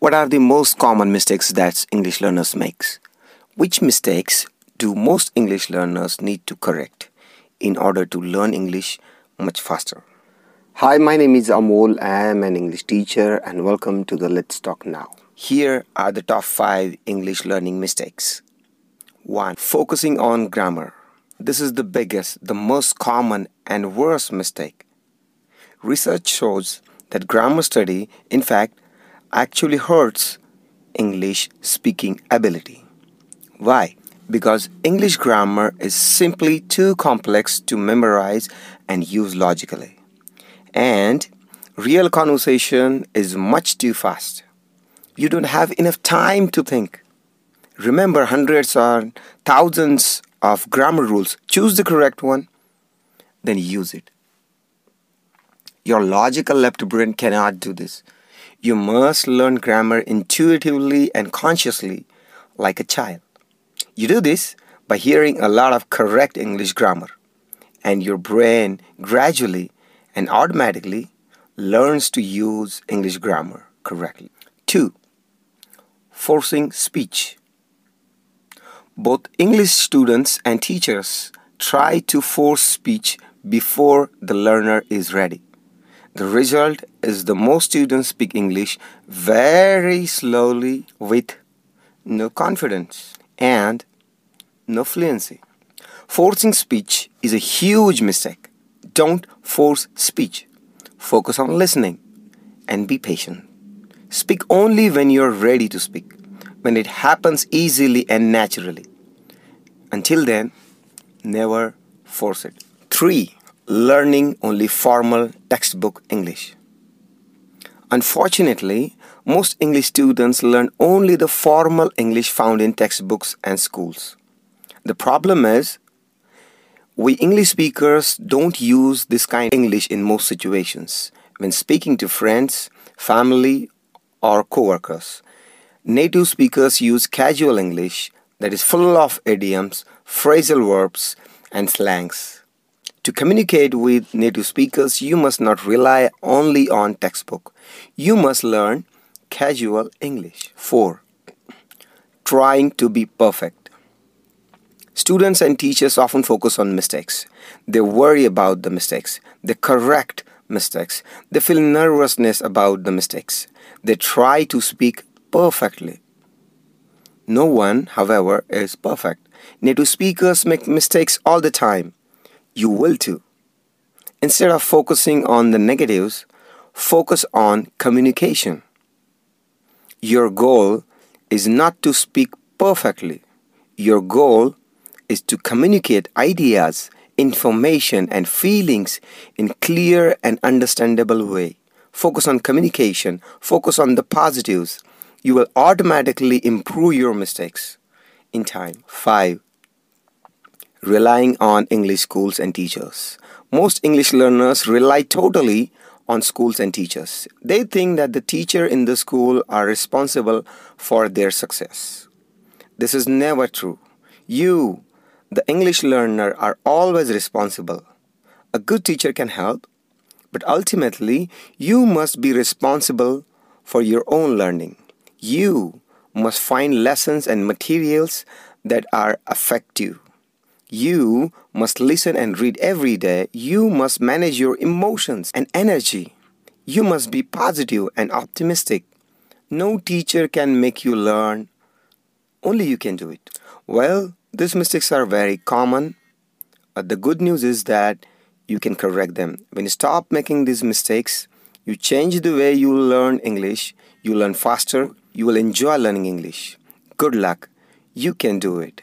What are the most common mistakes that English learners makes? Which mistakes do most English learners need to correct in order to learn English much faster? Hi, my name is Amol. I am an English teacher and welcome to the Let's Talk Now. Here are the top 5 English learning mistakes. 1. Focusing on grammar. This is the biggest, the most common and worst mistake. Research shows that grammar study, in fact, actually hurts English speaking ability. Why? Because English grammar is simply too complex to memorize and use logically. And real conversation is much too fast. You don't have enough time to think. Remember hundreds or thousands of grammar rules. Choose the correct one, then use it. Your logical left brain cannot do this. You must learn grammar intuitively and consciously, like a child. You do this by hearing a lot of correct English grammar, and your brain gradually and automatically learns to use English grammar correctly. 2. Forcing speech. Both English students and teachers try to force speech before the learner is ready. The result is the most students speak English very slowly with no confidence and no fluency. Forcing speech is a huge mistake. Don't force speech. Focus on listening and be patient. Speak only when you're ready to speak, when it happens easily and naturally. Until then, never force it. 3 learning only formal textbook English. Unfortunately, most English students learn only the formal English found in textbooks and schools. The problem is, we English speakers don't use this kind of English in most situations. When speaking to friends, family, or coworkers, native speakers use casual English that is full of idioms, phrasal verbs, and slangs. To communicate with native speakers, you must not rely only on textbook. You must learn casual English. 4. Trying to be perfect. Students and teachers often focus on mistakes. They worry about the mistakes. They correct mistakes. They feel nervousness about the mistakes. They try to speak perfectly. No one, however, is perfect. Native speakers make mistakes all the time you will too. Instead of focusing on the negatives, focus on communication. Your goal is not to speak perfectly. Your goal is to communicate ideas, information, and feelings in clear and understandable way. Focus on communication, focus on the positives. You will automatically improve your mistakes in time. 5 relying on English schools and teachers. Most English learners rely totally on schools and teachers. They think that the teacher in the school are responsible for their success. This is never true. You, the English learner, are always responsible. A good teacher can help, but ultimately, you must be responsible for your own learning. You must find lessons and materials that are effective you must listen and read every day. You must manage your emotions and energy. You must be positive and optimistic. No teacher can make you learn. Only you can do it. Well, these mistakes are very common. But the good news is that you can correct them. When you stop making these mistakes, you change the way you learn English, you learn faster, you will enjoy learning English. Good luck. You can do it.